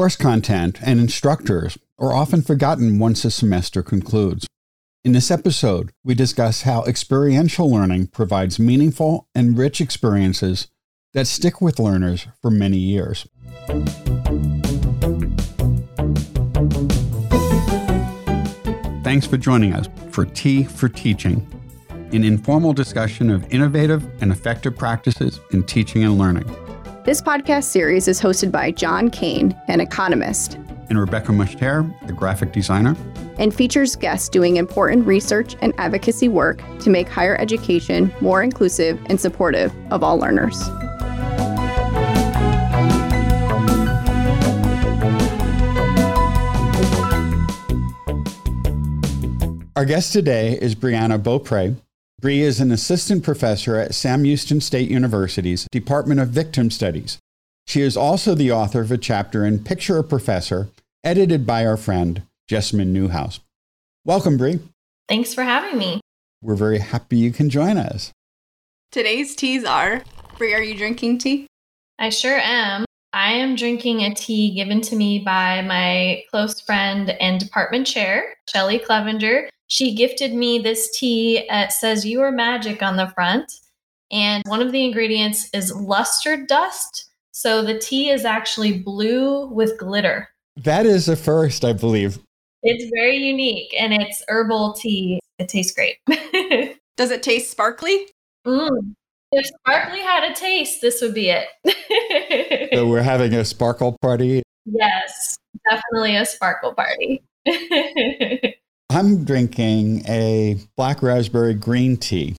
Course content and instructors are often forgotten once a semester concludes. In this episode, we discuss how experiential learning provides meaningful and rich experiences that stick with learners for many years. Thanks for joining us for Tea for Teaching, an informal discussion of innovative and effective practices in teaching and learning. This podcast series is hosted by John Kane, an economist, and Rebecca Mushtare, a graphic designer, and features guests doing important research and advocacy work to make higher education more inclusive and supportive of all learners. Our guest today is Breanna Boppre. Bree is an assistant professor at Sam Houston State University's Department of Victim Studies. She is also the author of a chapter in Picture a Professor, edited by our friend Jessamyn Neuhaus. Welcome, Bree. Thanks for having me. We're very happy you can join us. Today's teas are Bree, are you drinking tea? I sure am. I am drinking a tea given to me by my close friend and department chair, Shelley Clevenger. She gifted me this tea. It says "You are magic" on the front, and one of the ingredients is luster dust. So the tea is actually blue with glitter. That is a first, I believe. It's very unique, and it's herbal tea. It tastes great. Does it taste sparkly? Mm. If sparkly had a taste, this would be it. so we're having a sparkle party. Yes, definitely a sparkle party. I'm drinking a black raspberry green tea.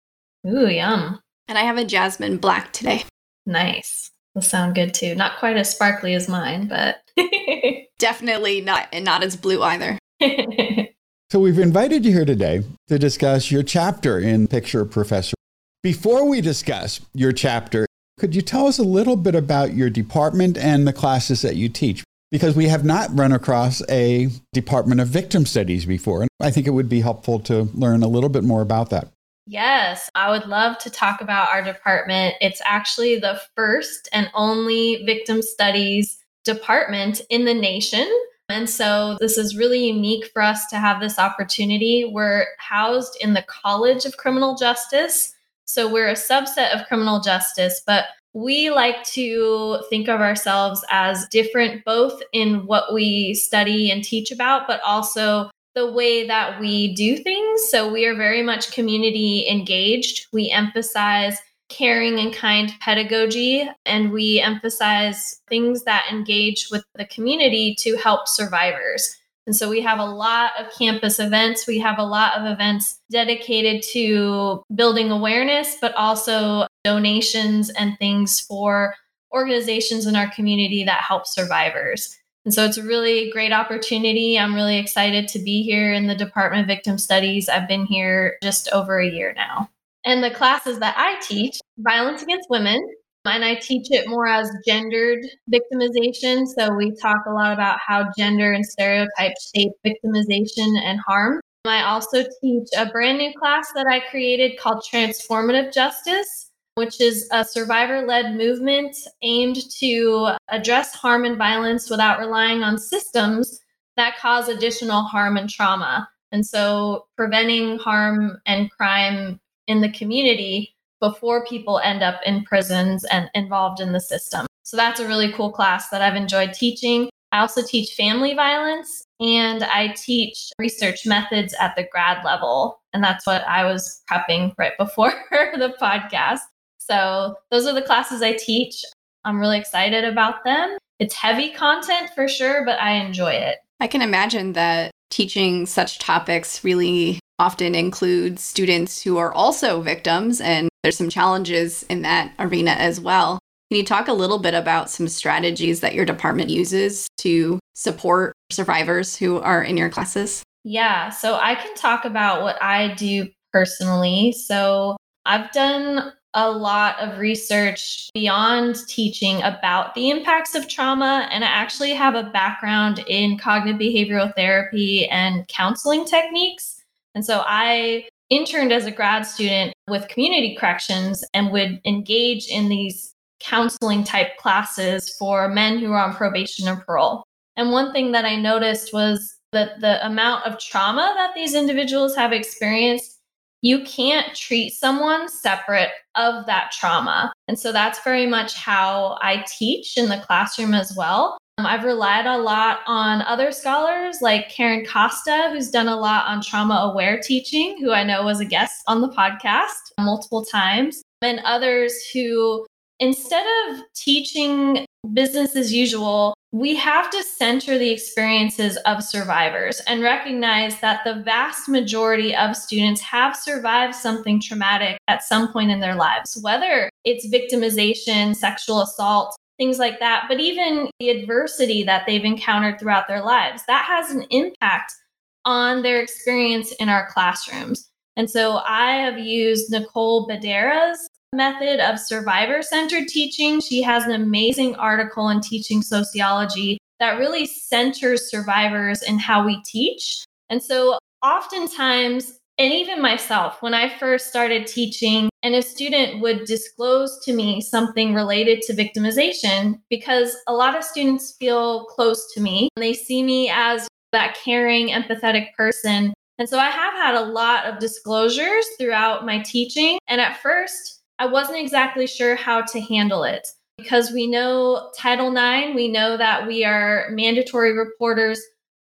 Ooh, yum. And I have a jasmine black today. Nice. Will sound good too. Not quite as sparkly as mine, but definitely not and not as blue either. so we've invited you here today to discuss your chapter in Picture Professor. Before we discuss your chapter, could you tell us a little bit about your department and the classes that you teach? Because we have not run across a Department of Victim Studies before. And I think it would be helpful to learn a little bit more about that. Yes, I would love to talk about our department. It's actually the first and only victim studies department in the nation. And so this is really unique for us to have this opportunity. We're housed in the College of Criminal Justice. So we're a subset of criminal justice, but we like to think of ourselves as different, both in what we study and teach about, but also the way that we do things. So we are very much community engaged. We emphasize caring and kind pedagogy, and we emphasize things that engage with the community to help survivors. And so we have a lot of campus events. We have a lot of events dedicated to building awareness, but also donations and things for organizations in our community that help survivors. And so it's a really great opportunity. I'm really excited to be here in the Department of Victim Studies. I've been here just over a year now. And the classes that I teach violence against women, and I teach it more as gendered victimization. So we talk a lot about how gender and stereotypes shape victimization and harm. I also teach a brand new class that I created called Transformative Justice, which is a survivor led movement aimed to address harm and violence without relying on systems that cause additional harm and trauma. And so preventing harm and crime in the community before people end up in prisons and involved in the system. So that's a really cool class that I've enjoyed teaching. I also teach family violence and I teach research methods at the grad level. And that's what I was prepping right before the podcast. So those are the classes I teach. I'm really excited about them. It's heavy content for sure, but I enjoy it. I can imagine that teaching such topics really often includes students who are also victims and there's some challenges in that arena as well. Can you talk a little bit about some strategies that your department uses to support survivors who are in your classes? Yeah, so I can talk about what I do personally. So I've done a lot of research beyond teaching about the impacts of trauma. And I actually have a background in cognitive behavioral therapy and counseling techniques. And so I interned as a grad student with community corrections and would engage in these counseling type classes for men who are on probation or parole. And one thing that I noticed was that the amount of trauma that these individuals have experienced, you can't treat someone separate of that trauma. And so that's very much how I teach in the classroom as well. Um, I've relied a lot on other scholars like Karen Costa, who's done a lot on trauma aware teaching, who I know was a guest on the podcast multiple times, and others who, instead of teaching business as usual, we have to center the experiences of survivors and recognize that the vast majority of students have survived something traumatic at some point in their lives, whether it's victimization, sexual assault, things like that, but even the adversity that they've encountered throughout their lives, that has an impact on their experience in our classrooms. And so I have used Nicole Bedera's method of survivor centered teaching. She has an amazing article in Teaching Sociology that really centers survivors in how we teach. And so oftentimes, and even myself, when I first started teaching, and a student would disclose to me something related to victimization, because a lot of students feel close to me they see me as that caring, empathetic person. And so I have had a lot of disclosures throughout my teaching. And at first, I wasn't exactly sure how to handle it because we know Title IX, we know that we are mandatory reporters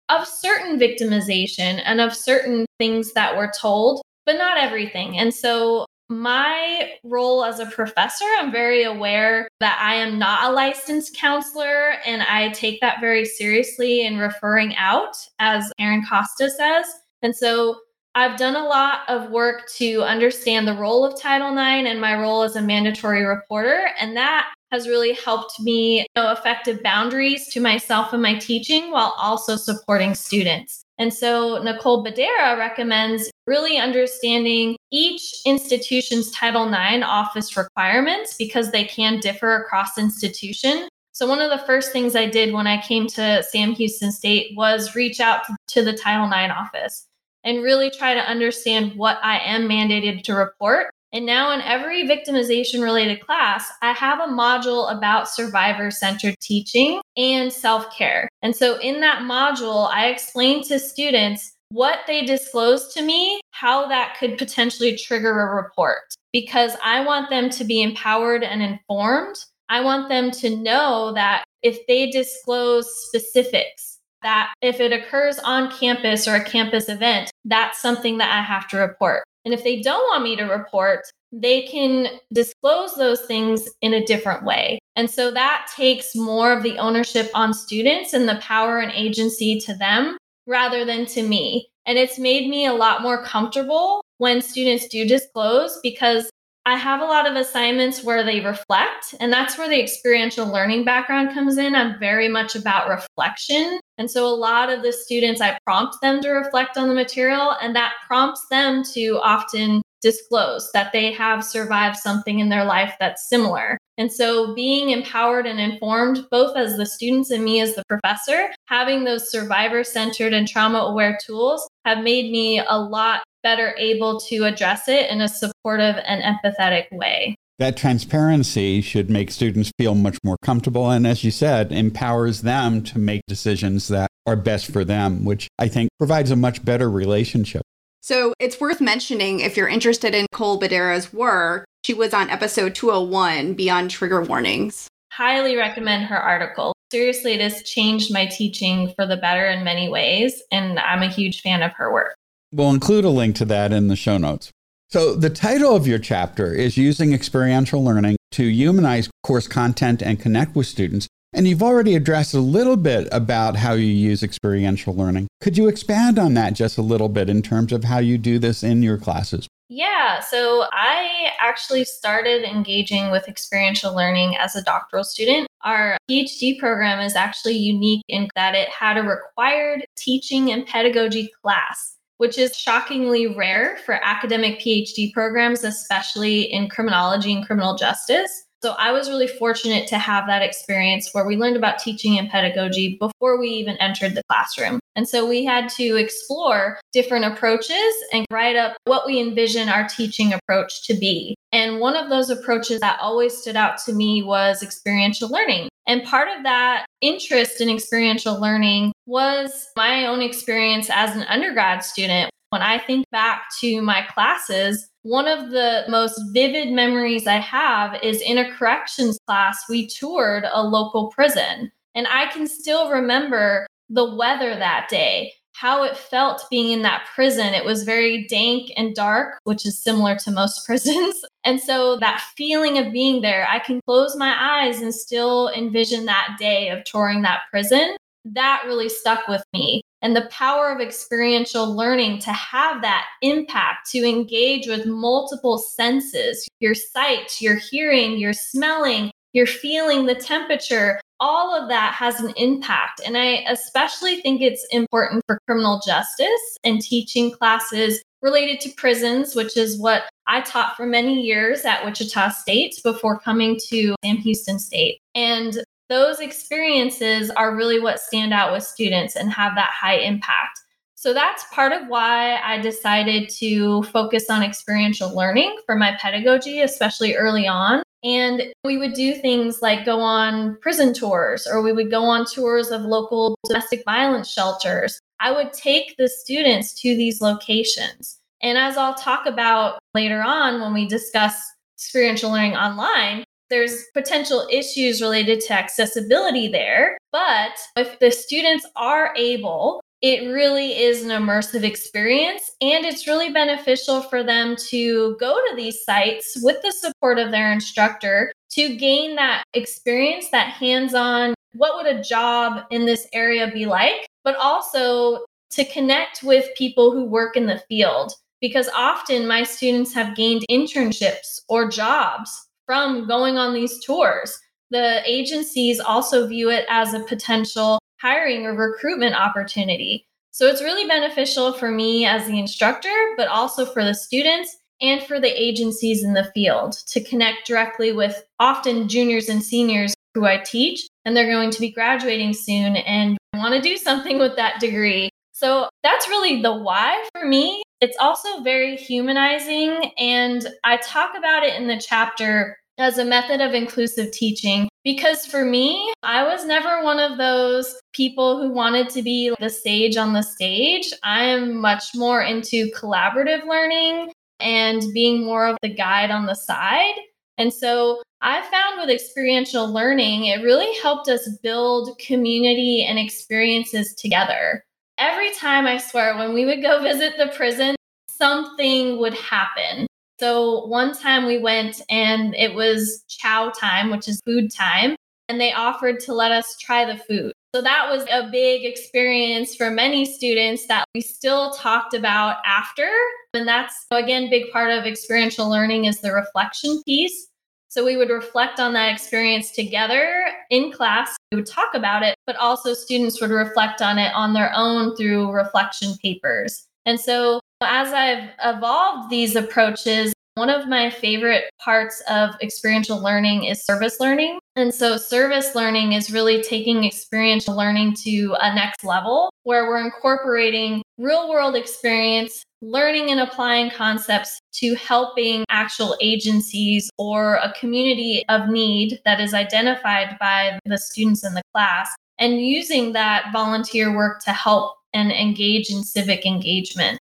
of certain victimization and of certain things that we're told, but not everything. And so my role as a professor, I'm very aware that I am not a licensed counselor, and I take that very seriously in referring out, as Karen Costa says. And so I've done a lot of work to understand the role of Title IX and my role as a mandatory reporter. And that has really helped me know effective boundaries to myself and my teaching while also supporting students. And so Nicole Bedera recommends really understanding each institution's Title IX office requirements because they can differ across institution. So one of the first things I did when I came to Sam Houston State was reach out to the Title IX office and really try to understand what I am mandated to report. And now, in every victimization related class, I have a module about survivor centered teaching and self care. And so, in that module, I explain to students what they disclose to me, how that could potentially trigger a report, because I want them to be empowered and informed. I want them to know that if they disclose specifics, that if it occurs on campus or a campus event, that's something that I have to report. And if they don't want me to report, they can disclose those things in a different way. And so that takes more of the ownership on students and the power and agency to them rather than to me. And it's made me a lot more comfortable when students do disclose because I have a lot of assignments where they reflect, and that's where the experiential learning background comes in. I'm very much about reflection. And so a lot of the students, I prompt them to reflect on the material, and that prompts them to often disclose that they have survived something in their life that's similar. And so being empowered and informed, both as the students and me as the professor, having those survivor centered and trauma aware tools have made me a lot better able to address it in a supportive and empathetic way. That transparency should make students feel much more comfortable. And as you said, empowers them to make decisions that are best for them, which I think provides a much better relationship. So it's worth mentioning if you're interested in Cole Bedera's work, she was on episode 201 Beyond Trigger Warnings. Highly recommend her article. Seriously, it has changed my teaching for the better in many ways, and I'm a huge fan of her work. We'll include a link to that in the show notes. So, the title of your chapter is Using Experiential Learning to Humanize Course Content and Connect with Students. And you've already addressed a little bit about how you use experiential learning. Could you expand on that just a little bit in terms of how you do this in your classes? Yeah, so I actually started engaging with experiential learning as a doctoral student. Our PhD program is actually unique in that it had a required teaching and pedagogy class which is shockingly rare for academic PhD programs, especially in criminology and criminal justice. So I was really fortunate to have that experience where we learned about teaching and pedagogy before we even entered the classroom. And so we had to explore different approaches and write up what we envision our teaching approach to be. And one of those approaches that always stood out to me was experiential learning. And part of that interest in experiential learning was my own experience as an undergrad student. When I think back to my classes, one of the most vivid memories I have is in a corrections class, we toured a local prison. And I can still remember the weather that day, how it felt being in that prison. It was very dank and dark, which is similar to most prisons. And so that feeling of being there, I can close my eyes and still envision that day of touring that prison. That really stuck with me. And the power of experiential learning to have that impact, to engage with multiple senses your sight, your hearing, your smelling, your feeling the temperature, all of that has an impact. And I especially think it's important for criminal justice and teaching classes related to prisons, which is what I taught for many years at Wichita State before coming to Sam Houston State. And those experiences are really what stand out with students and have that high impact. So that's part of why I decided to focus on experiential learning for my pedagogy, especially early on. And we would do things like go on prison tours, or we would go on tours of local domestic violence shelters. I would take the students to these locations. And as I'll talk about later on when we discuss experiential learning online, there's potential issues related to accessibility there. But if the students are able it really is an immersive experience and it's really beneficial for them to go to these sites with the support of their instructor to gain that experience that hands-on what would a job in this area be like but also to connect with people who work in the field because often my students have gained internships or jobs from going on these tours the agencies also view it as a potential hiring or recruitment opportunity. So it's really beneficial for me as the instructor, but also for the students and for the agencies in the field to connect directly with often juniors and seniors who I teach, and they're going to be graduating soon and want to do something with that degree. So that's really the why for me. It's also very humanizing, and I talk about it in the chapter as a method of inclusive teaching because for me, I was never one of those people who wanted to be the sage on the stage. I am much more into collaborative learning and being more of the guide on the side. And so I found with experiential learning, it really helped us build community and experiences together. Every time I swear, when we would go visit the prison, something would happen. So one time we went and it was chow time, which is food time, and they offered to let us try the food. So that was a big experience for many students that we still talked about after. And that's again big part of experiential learning is the reflection piece. So we would reflect on that experience together in class. We would talk about it, but also students would reflect on it on their own through reflection papers. And so as I've evolved these approaches, one of my favorite parts of experiential learning is service learning. And so, service learning is really taking experiential learning to a next level where we're incorporating real world experience, learning and applying concepts to helping actual agencies or a community of need that is identified by the students in the class, and using that volunteer work to help and engage in civic engagement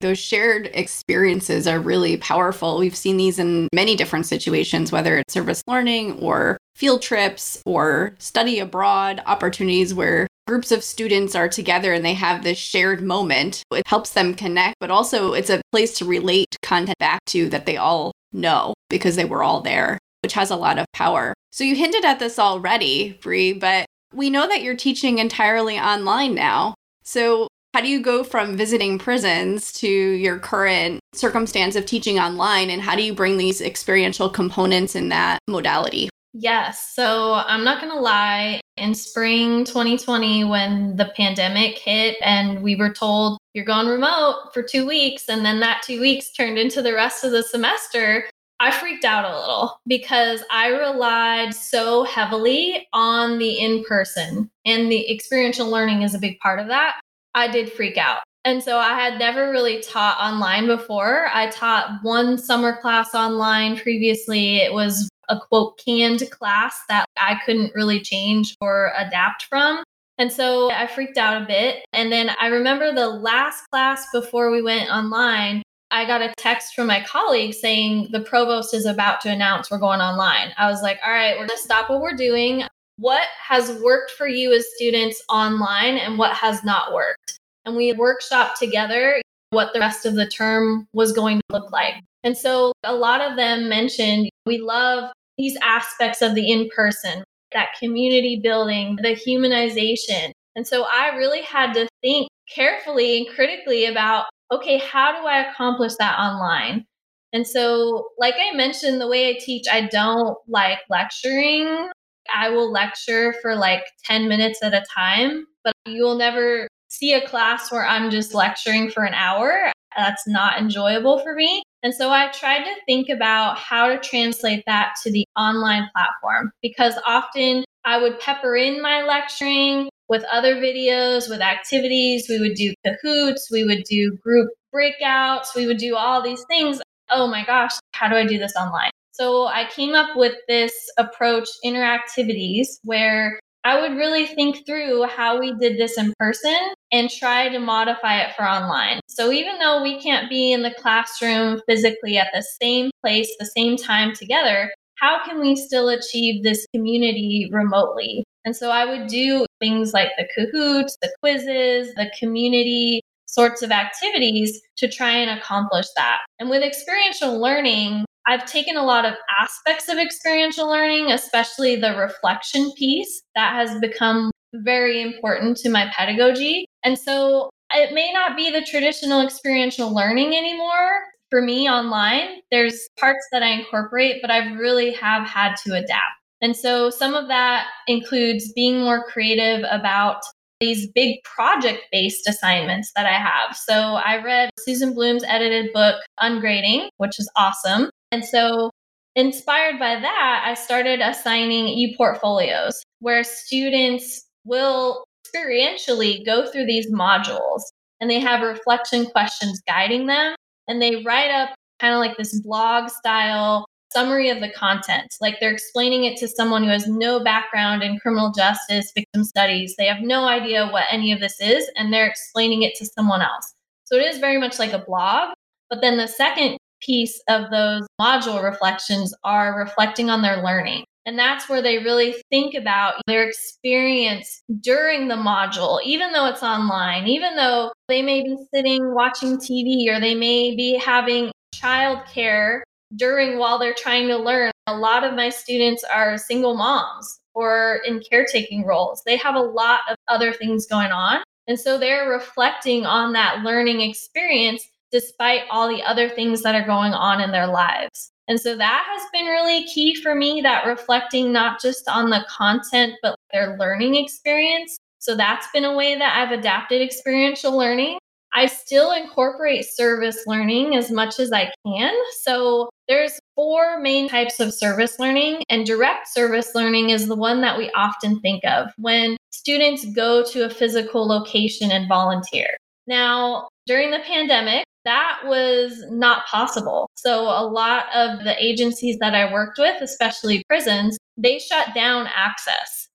those shared experiences are really powerful. We've seen these in many different situations, whether it's service learning or field trips or study abroad opportunities where groups of students are together and they have this shared moment. It helps them connect, but also it's a place to relate content back to that they all know because they were all there, which has a lot of power. So you hinted at this already, Bree, but we know that you're teaching entirely online now. So how do you go from visiting prisons to your current circumstance of teaching online? And how do you bring these experiential components in that modality? Yes. So I'm not going to lie. In spring 2020, when the pandemic hit and we were told you're going remote for two weeks, and then that two weeks turned into the rest of the semester, I freaked out a little because I relied so heavily on the in person, and the experiential learning is a big part of that. I did freak out. And so I had never really taught online before. I taught one summer class online previously. It was a quote canned class that I couldn't really change or adapt from. And so I freaked out a bit. And then I remember the last class before we went online, I got a text from my colleague saying the provost is about to announce we're going online. I was like, all right, we're going to stop what we're doing. What has worked for you as students online and what has not worked? and we workshopped together what the rest of the term was going to look like. And so a lot of them mentioned we love these aspects of the in person, that community building, the humanization. And so I really had to think carefully and critically about okay, how do I accomplish that online? And so, like I mentioned, the way I teach, I don't like lecturing. I will lecture for like 10 minutes at a time, but you will never see a class where I'm just lecturing for an hour. That's not enjoyable for me. And so I tried to think about how to translate that to the online platform because often I would pepper in my lecturing with other videos, with activities. We would do Kahoots, we would do group breakouts, we would do all these things. Oh my gosh, how do I do this online? So I came up with this approach, interactivities, where I would really think through how we did this in person and try to modify it for online. So even though we can't be in the classroom physically at the same place, the same time together, how can we still achieve this community remotely? And so I would do things like the Kahoots, the quizzes, the community sorts of activities to try and accomplish that. And with experiential learning, I've taken a lot of aspects of experiential learning, especially the reflection piece that has become very important to my pedagogy. And so it may not be the traditional experiential learning anymore for me online. There's parts that I incorporate, but I really have had to adapt. And so some of that includes being more creative about these big project based assignments that I have. So I read Susan Blum's edited book, Ungrading, which is awesome. And so, inspired by that, I started assigning e portfolios where students will experientially go through these modules and they have reflection questions guiding them. And they write up kind of like this blog style summary of the content. Like they're explaining it to someone who has no background in criminal justice, victim studies. They have no idea what any of this is, and they're explaining it to someone else. So it is very much like a blog. But then the second piece of those module reflections are reflecting on their learning. And that's where they really think about their experience during the module, even though it's online, even though they may be sitting watching TV or they may be having childcare during while they're trying to learn. A lot of my students are single moms or in caretaking roles. They have a lot of other things going on. And so they're reflecting on that learning experience despite all the other things that are going on in their lives. And so that has been really key for me that reflecting not just on the content, but their learning experience. So that's been a way that I've adapted experiential learning. I still incorporate service learning as much as I can. So there's four main types of service learning, and direct service learning is the one that we often think of when students go to a physical location and volunteer. Now, during the pandemic, that was not possible. So, a lot of the agencies that I worked with, especially prisons, they shut down access.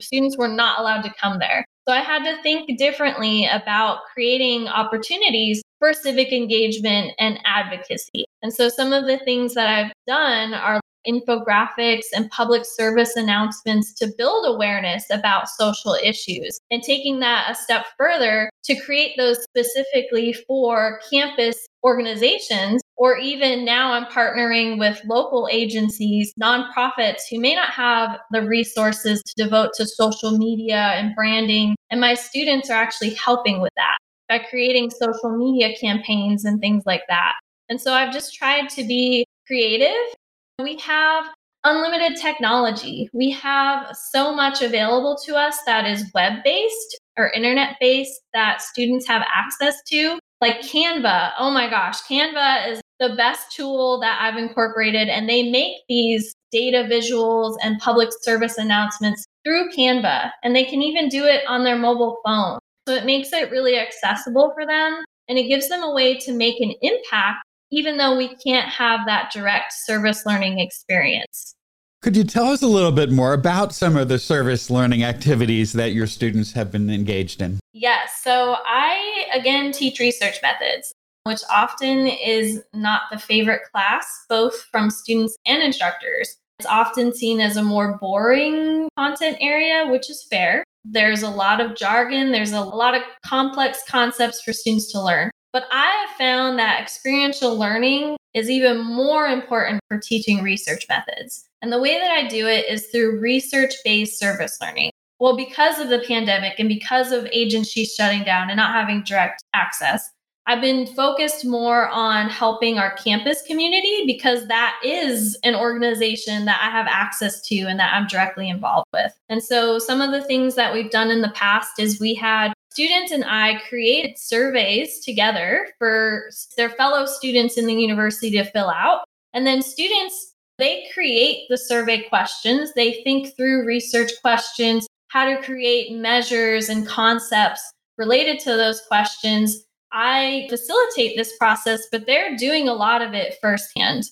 Students were not allowed to come there. So, I had to think differently about creating opportunities for civic engagement and advocacy. And so, some of the things that I've done are infographics and public service announcements to build awareness about social issues and taking that a step further to create those specifically for campus organizations or even now I'm partnering with local agencies, nonprofits who may not have the resources to devote to social media and branding. And my students are actually helping with that by creating social media campaigns and things like that. And so I've just tried to be creative we have unlimited technology. We have so much available to us that is web based or internet based that students have access to. Like Canva. Oh my gosh, Canva is the best tool that I've incorporated. And they make these data visuals and public service announcements through Canva. And they can even do it on their mobile phone. So it makes it really accessible for them and it gives them a way to make an impact, even though we can't have that direct service learning experience. Could you tell us a little bit more about some of the service learning activities that your students have been engaged in? Yes. So I, again, teach research methods, which often is not the favorite class, both from students and instructors. It's often seen as a more boring content area, which is fair. There's a lot of jargon, there's a lot of complex concepts for students to learn. But I have found that experiential learning is even more important for teaching research methods. And the way that I do it is through research based service learning. Well, because of the pandemic and because of agencies shutting down and not having direct access, I've been focused more on helping our campus community because that is an organization that I have access to and that I'm directly involved with. And so some of the things that we've done in the past is we had students and I created surveys together for their fellow students in the university to fill out. And then students, they create the survey questions, they think through research questions, how to create measures and concepts related to those questions I facilitate this process, but they're doing a lot of it firsthand.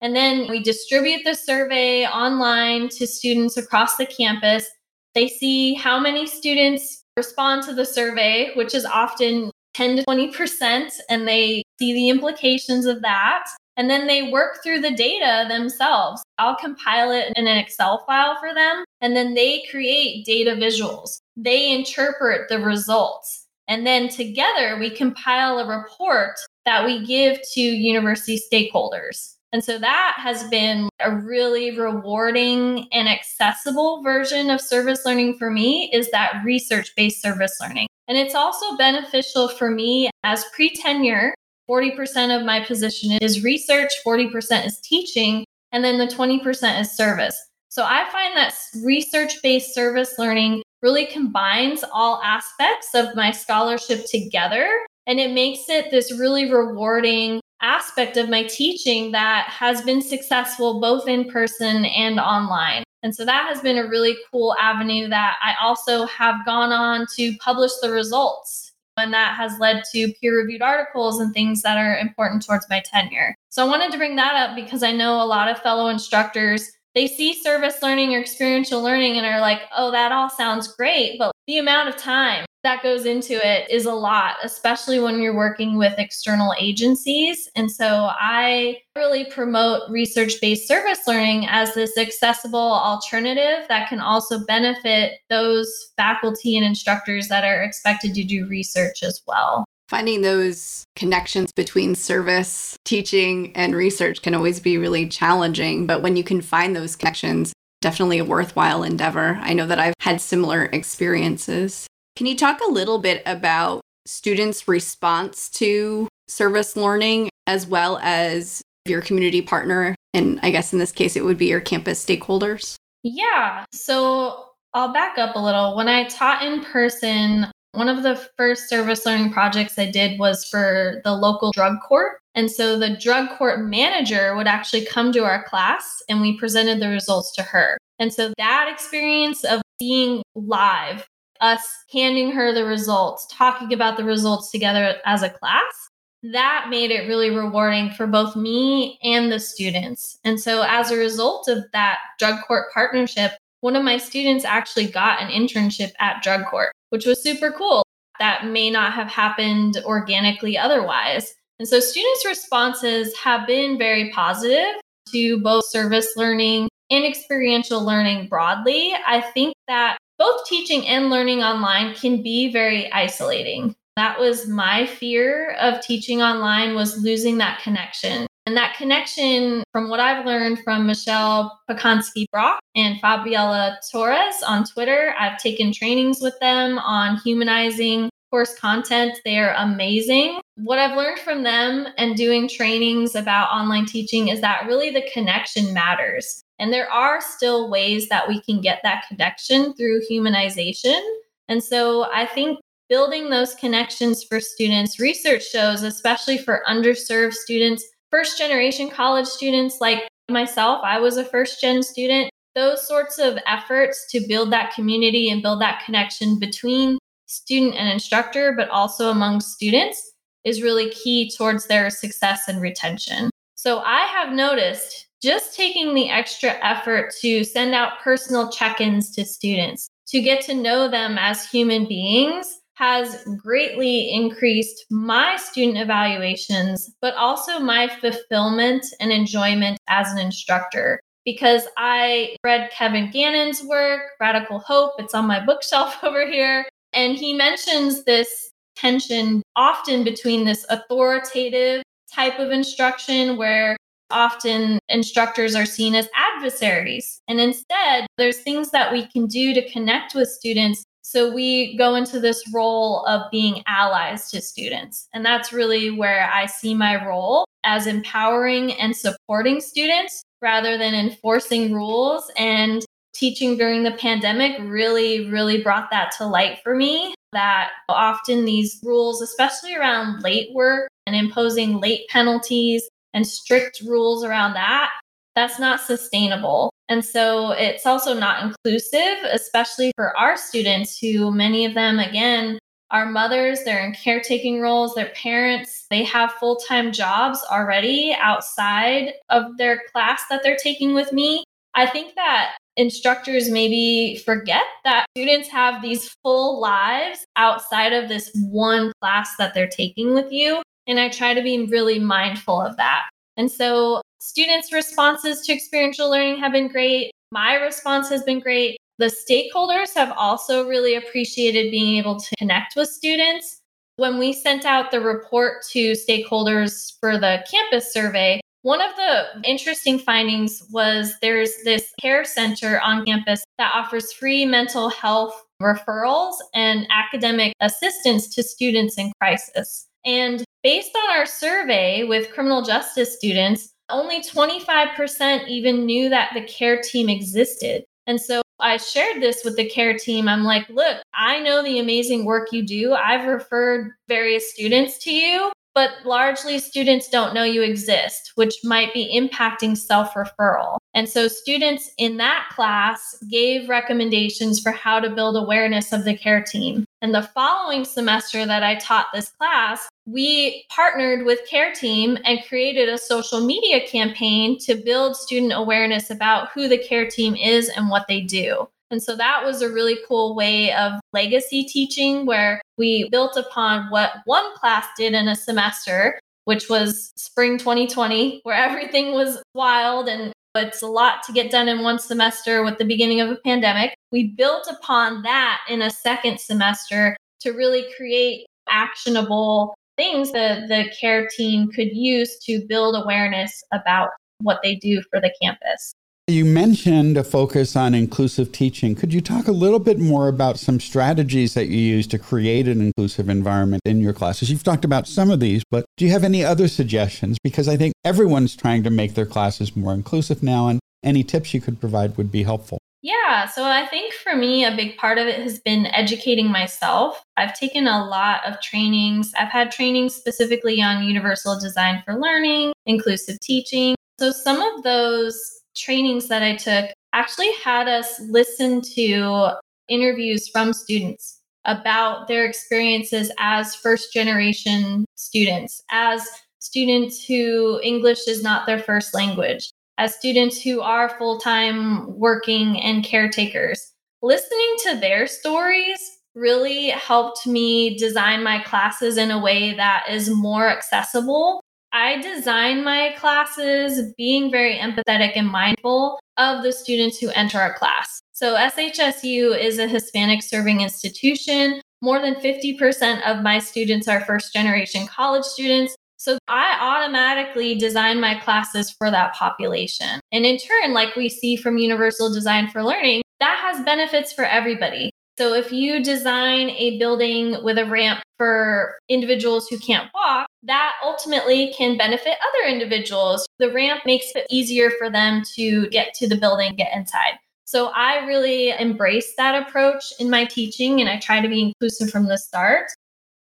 And then we distribute the survey online to students across the campus. They see how many students respond to the survey, which is often 10 to 20%, and they see the implications of that. And then they work through the data themselves. I'll compile it in an Excel file for them, and then they create data visuals. They interpret the results. And then together we compile a report that we give to university stakeholders. And so that has been a really rewarding and accessible version of service learning for me is that research based service learning. And it's also beneficial for me as pre tenure. 40% of my position is research, 40% is teaching, and then the 20% is service. So I find that research based service learning really combines all aspects of my scholarship together. And it makes it this really rewarding aspect of my teaching that has been successful both in person and online. And so that has been a really cool avenue that I also have gone on to publish the results. And that has led to peer reviewed articles and things that are important towards my tenure. So I wanted to bring that up because I know a lot of fellow instructors they see service learning or experiential learning and are like, oh, that all sounds great. But the amount of time that goes into it is a lot, especially when you're working with external agencies. And so I really promote research based service learning as this accessible alternative that can also benefit those faculty and instructors that are expected to do research as well finding those connections between service, teaching, and research can always be really challenging. But when you can find those connections, definitely a worthwhile endeavor. I know that I've had similar experiences. Can you talk a little bit about students' response to service learning as well as your community partner? And I guess in this case, it would be your campus stakeholders. Yeah. So I'll back up a little. When I taught in person, one of the first service learning projects I did was for the local drug court. And so the drug court manager would actually come to our class and we presented the results to her. And so that experience of seeing live, us handing her the results, talking about the results together as a class, that made it really rewarding for both me and the students. And so as a result of that drug court partnership, one of my students actually got an internship at drug court which was super cool. That may not have happened organically otherwise. And so students' responses have been very positive to both service learning and experiential learning broadly. I think that both teaching and learning online can be very isolating. That was my fear of teaching online was losing that connection. And that connection, from what I've learned from Michelle Pacansky Brock and Fabiola Torres on Twitter, I've taken trainings with them on humanizing course content. They are amazing. What I've learned from them and doing trainings about online teaching is that really the connection matters. And there are still ways that we can get that connection through humanization. And so I think building those connections for students. Research shows, especially for underserved students, first generation college students like myself, I was a first gen student. Those sorts of efforts to build that community and build that connection between student and instructor, but also among students is really key towards their success and retention. So I have noticed just taking the extra effort to send out personal check ins to students, to get to know them as human beings, has greatly increased my student evaluations, but also my fulfillment and enjoyment as an instructor. Because I read Kevin Gannon's work, Radical Hope, it's on my bookshelf over here. And he mentions this tension often between this authoritative type of instruction where often instructors are seen as adversaries. And instead, there's things that we can do to connect with students. So we go into this role of being allies to students. And that's really where I see my role as empowering and supporting students rather than enforcing rules. And teaching during the pandemic really, really brought that to light for me. That often these rules, especially around late work and imposing late penalties and strict rules around that, that's not sustainable. And so it's also not inclusive, especially for our students who many of them, again, are mothers, they're in caretaking roles, they're parents, they have full time jobs already outside of their class that they're taking with me. I think that instructors maybe forget that students have these full lives outside of this one class that they're taking with you. And I try to be really mindful of that. And so students' responses to experiential learning have been great. My response has been great. The stakeholders have also really appreciated being able to connect with students. When we sent out the report to stakeholders for the campus survey, one of the interesting findings was there's this care center on campus that offers free mental health referrals and academic assistance to students in crisis. And based on our survey with criminal justice students, only 25% even knew that the care team existed. And so I shared this with the care team. I'm like, look, I know the amazing work you do. I've referred various students to you but largely students don't know you exist, which might be impacting self referral. And so students in that class gave recommendations for how to build awareness of the care team. And the following semester that I taught this class, we partnered with care team and created a social media campaign to build student awareness about who the care team is and what they do. And so that was a really cool way of legacy teaching where we built upon what one class did in a semester, which was spring 2020, where everything was wild and it's a lot to get done in one semester with the beginning of a pandemic. We built upon that in a second semester to really create actionable things that the care team could use to build awareness about what they do for the campus. You mentioned a focus on inclusive teaching. Could you talk a little bit more about some strategies that you use to create an inclusive environment in your classes? You've talked about some of these, but do you have any other suggestions? Because I think everyone's trying to make their classes more inclusive now, and any tips you could provide would be helpful. Yeah, so I think for me, a big part of it has been educating myself. I've taken a lot of trainings. I've had trainings specifically on universal design for learning, inclusive teaching. So some of those trainings that I took actually had us listen to interviews from students about their experiences as first generation students, as students who English is not their first language, as students who are full time working and caretakers. Listening to their stories really helped me design my classes in a way that is more accessible I design my classes being very empathetic and mindful of the students who enter our class. So, SHSU is a Hispanic serving institution. More than 50% of my students are first generation college students. So, I automatically design my classes for that population. And in turn, like we see from Universal Design for Learning, that has benefits for everybody. So if you design a building with a ramp for individuals who can't walk, that ultimately can benefit other individuals. The ramp makes it easier for them to get to the building, get inside. So I really embrace that approach in my teaching and I try to be inclusive from the start.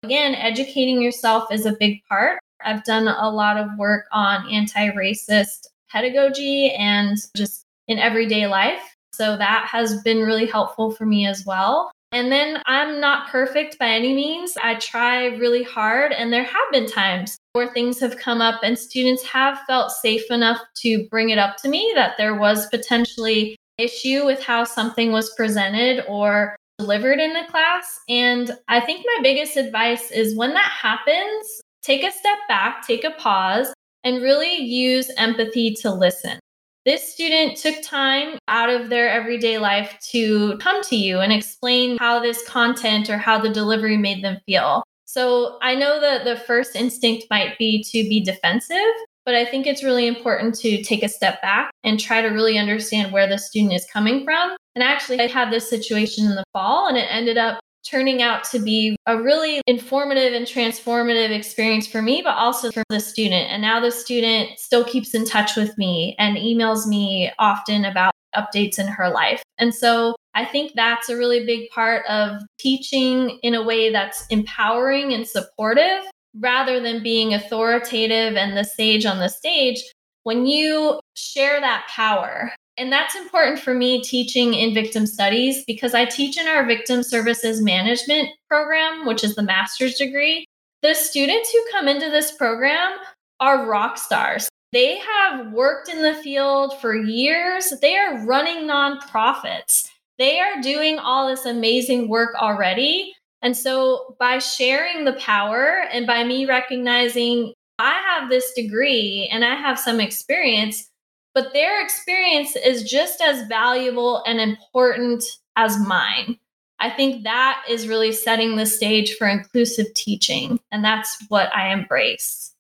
Again, educating yourself is a big part. I've done a lot of work on anti racist pedagogy and just in everyday life. So that has been really helpful for me as well. And then I'm not perfect by any means. I try really hard, and there have been times where things have come up and students have felt safe enough to bring it up to me that there was potentially issue with how something was presented or delivered in the class. And I think my biggest advice is when that happens, take a step back, take a pause, and really use empathy to listen. This student took time out of their everyday life to come to you and explain how this content or how the delivery made them feel. So I know that the first instinct might be to be defensive, but I think it's really important to take a step back and try to really understand where the student is coming from. And actually, I had this situation in the fall, and it ended up turning out to be a really informative and transformative experience for me, but also for the student. And now the student still keeps in touch with me and emails me often about updates in her life. And so I think that's a really big part of teaching in a way that's empowering and supportive rather than being authoritative and the sage on the stage. When you share that power and that's important for me teaching in victim studies because I teach in our victim services management program, which is the master's degree. The students who come into this program are rock stars. They have worked in the field for years. They are running nonprofits. They are doing all this amazing work already. And so, by sharing the power and by me recognizing I have this degree and I have some experience, but their experience is just as valuable and important as mine. I think that is really setting the stage for inclusive teaching, and that's what I embrace.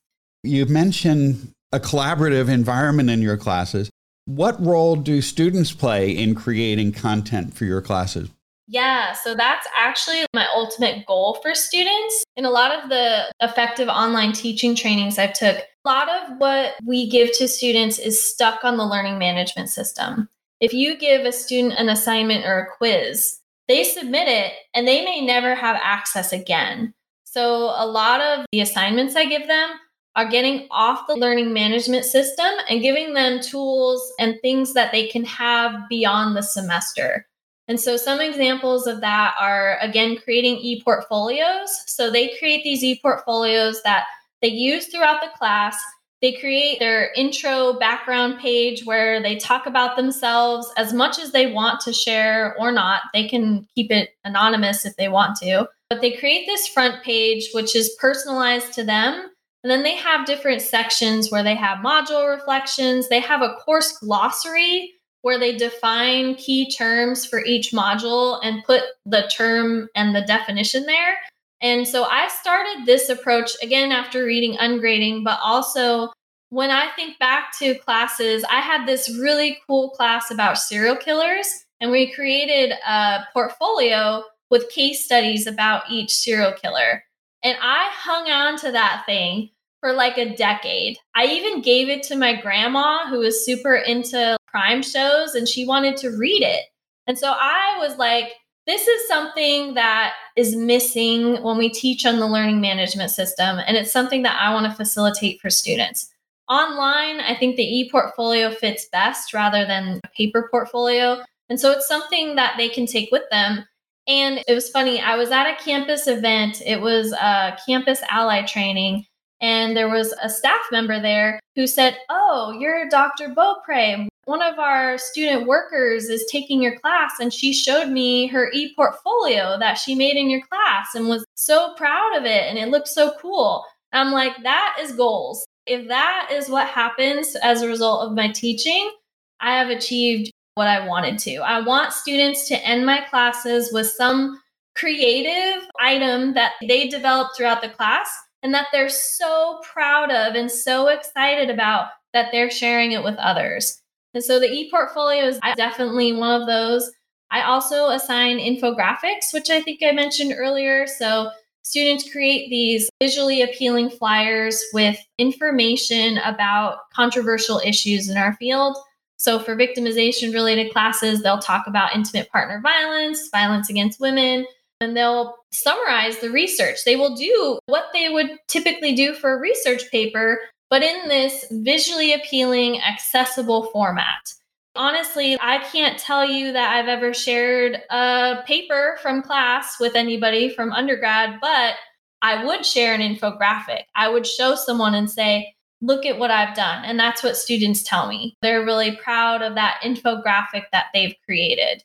You mentioned a collaborative environment in your classes. What role do students play in creating content for your classes? Yeah, so that's actually my ultimate goal for students. In a lot of the effective online teaching trainings I've took, a lot of what we give to students is stuck on the learning management system. If you give a student an assignment or a quiz, they submit it and they may never have access again. So, a lot of the assignments I give them are getting off the learning management system and giving them tools and things that they can have beyond the semester. And so, some examples of that are again creating e portfolios. So, they create these e portfolios that they use throughout the class. They create their intro background page where they talk about themselves as much as they want to share or not. They can keep it anonymous if they want to. But they create this front page, which is personalized to them. And then they have different sections where they have module reflections. They have a course glossary where they define key terms for each module and put the term and the definition there. And so I started this approach again after reading Ungrading, but also when I think back to classes, I had this really cool class about serial killers, and we created a portfolio with case studies about each serial killer. And I hung on to that thing for like a decade. I even gave it to my grandma, who was super into crime shows, and she wanted to read it. And so I was like, this is something that is missing when we teach on the learning management system, and it's something that I want to facilitate for students. Online, I think the e portfolio fits best rather than a paper portfolio. And so it's something that they can take with them. And it was funny, I was at a campus event, it was a campus ally training, and there was a staff member there who said, Oh, you're Dr. Boppre one of our student workers is taking your class and she showed me her e-portfolio that she made in your class and was so proud of it and it looked so cool. I'm like, that is goals. If that is what happens as a result of my teaching, I have achieved what I wanted to. I want students to end my classes with some creative item that they developed throughout the class and that they're so proud of and so excited about that they're sharing it with others. And so the e-portfolio is definitely one of those. I also assign infographics, which I think I mentioned earlier. So students create these visually appealing flyers with information about controversial issues in our field. So, for victimization related classes, they'll talk about intimate partner violence, violence against women, and they'll summarize the research. They will do what they would typically do for a research paper, but in this visually appealing, accessible format. Honestly, I can't tell you that I've ever shared a paper from class with anybody from undergrad, but I would share an infographic. I would show someone and say, look at what I've done. And that's what students tell me. They're really proud of that infographic that they've created.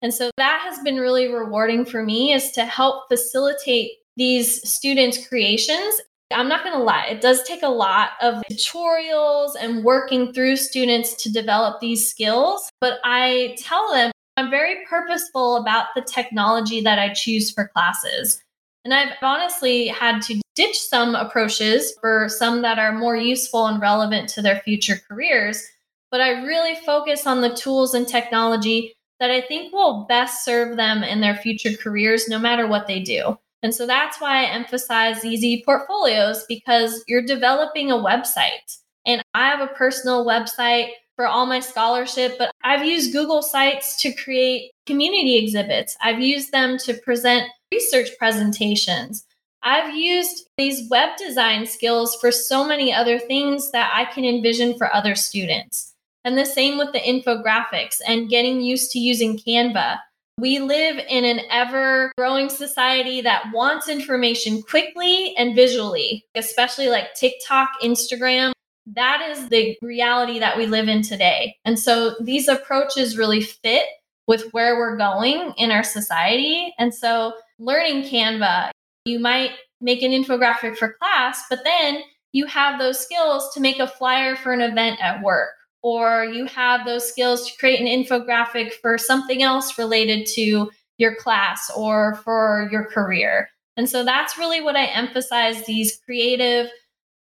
And so that has been really rewarding for me is to help facilitate these students' creations. I'm not going to lie, it does take a lot of tutorials and working through students to develop these skills. But I tell them I'm very purposeful about the technology that I choose for classes. And I've honestly had to ditch some approaches for some that are more useful and relevant to their future careers. But I really focus on the tools and technology that I think will best serve them in their future careers, no matter what they do. And so that's why I emphasize e-portfolios because you're developing a website. And I have a personal website for all my scholarship, but I've used Google Sites to create community exhibits. I've used them to present research presentations. I've used these web design skills for so many other things that I can envision for other students. And the same with the infographics and getting used to using Canva. We live in an ever growing society that wants information quickly and visually, especially like TikTok, Instagram. That is the reality that we live in today. And so these approaches really fit with where we're going in our society. And so learning Canva, you might make an infographic for class, but then you have those skills to make a flyer for an event at work, or you have those skills to create an infographic for something else related to your class or for your career. And so that's really what I emphasize these creative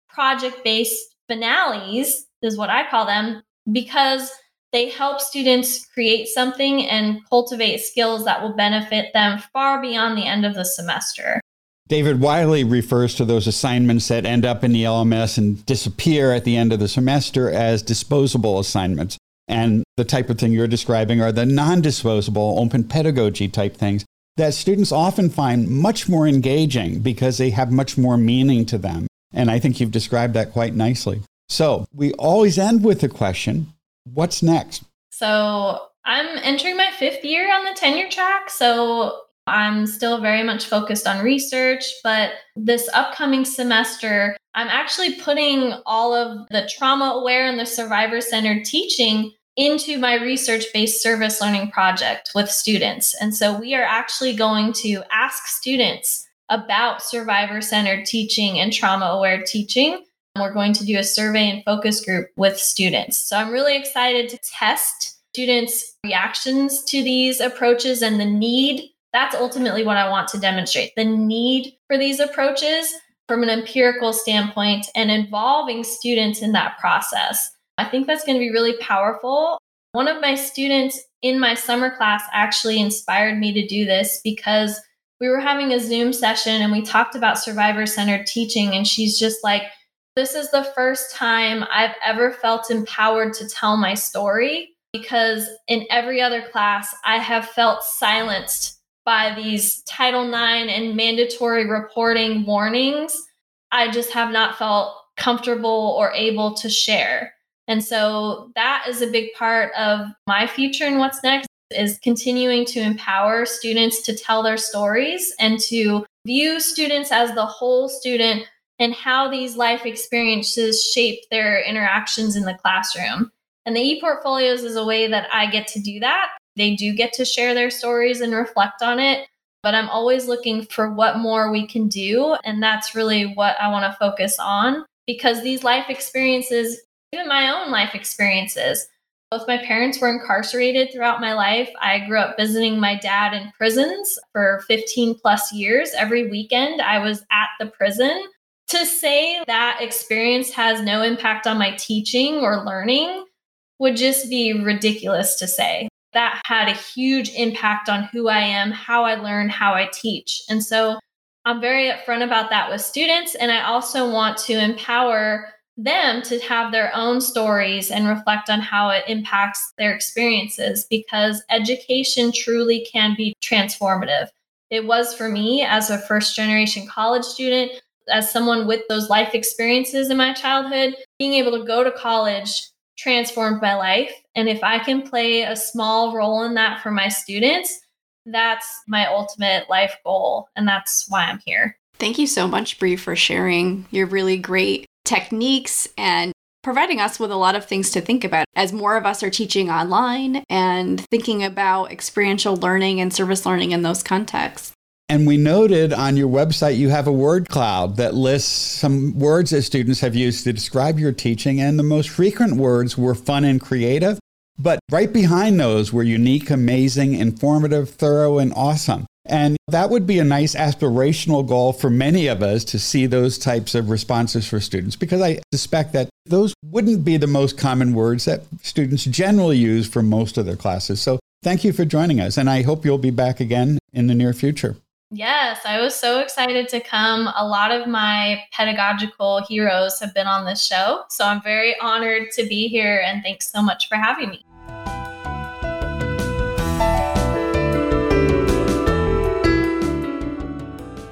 project based finales, is what I call them, because they help students create something and cultivate skills that will benefit them far beyond the end of the semester. David Wiley refers to those assignments that end up in the LMS and disappear at the end of the semester as disposable assignments. And the type of thing you're describing are the non disposable, open pedagogy type things that students often find much more engaging because they have much more meaning to them. And I think you've described that quite nicely. So we always end with the question what's next? So I'm entering my fifth year on the tenure track. So I'm still very much focused on research, but this upcoming semester, I'm actually putting all of the trauma aware and the survivor centered teaching into my research based service learning project with students. And so we are actually going to ask students about survivor centered teaching and trauma aware teaching. We're going to do a survey and focus group with students. So I'm really excited to test students' reactions to these approaches and the need that's ultimately what I want to demonstrate the need for these approaches from an empirical standpoint and involving students in that process. I think that's going to be really powerful. One of my students in my summer class actually inspired me to do this because we were having a Zoom session and we talked about survivor centered teaching. And she's just like, This is the first time I've ever felt empowered to tell my story because in every other class, I have felt silenced by these Title IX and mandatory reporting warnings, I just have not felt comfortable or able to share. And so that is a big part of my future and what's next is continuing to empower students to tell their stories and to view students as the whole student and how these life experiences shape their interactions in the classroom. And the e-portfolios is a way that I get to do that they do get to share their stories and reflect on it. But I'm always looking for what more we can do. And that's really what I want to focus on because these life experiences, even my own life experiences, both my parents were incarcerated throughout my life. I grew up visiting my dad in prisons for 15 plus years. Every weekend, I was at the prison. To say that experience has no impact on my teaching or learning would just be ridiculous to say that had a huge impact on who I am, how I learn, how I teach. And so I'm very upfront about that with students. And I also want to empower them to have their own stories and reflect on how it impacts their experiences because education truly can be transformative. It was for me as a first generation college student, as someone with those life experiences in my childhood, being able to go to college transformed my life. And if I can play a small role in that for my students, that's my ultimate life goal. And that's why I'm here. Thank you so much, Bree, for sharing your really great techniques and providing us with a lot of things to think about as more of us are teaching online and thinking about experiential learning and service learning in those contexts. And we noted on your website you have a word cloud that lists some words that students have used to describe your teaching. And the most frequent words were fun and creative. But right behind those were unique, amazing, informative, thorough, and awesome. And that would be a nice aspirational goal for many of us to see those types of responses for students, because I suspect that those wouldn't be the most common words that students generally use for most of their classes. So thank you for joining us, and I hope you'll be back again in the near future. Yes, I was so excited to come. A lot of my pedagogical heroes have been on this show. So I'm very honored to be here, and thanks so much for having me.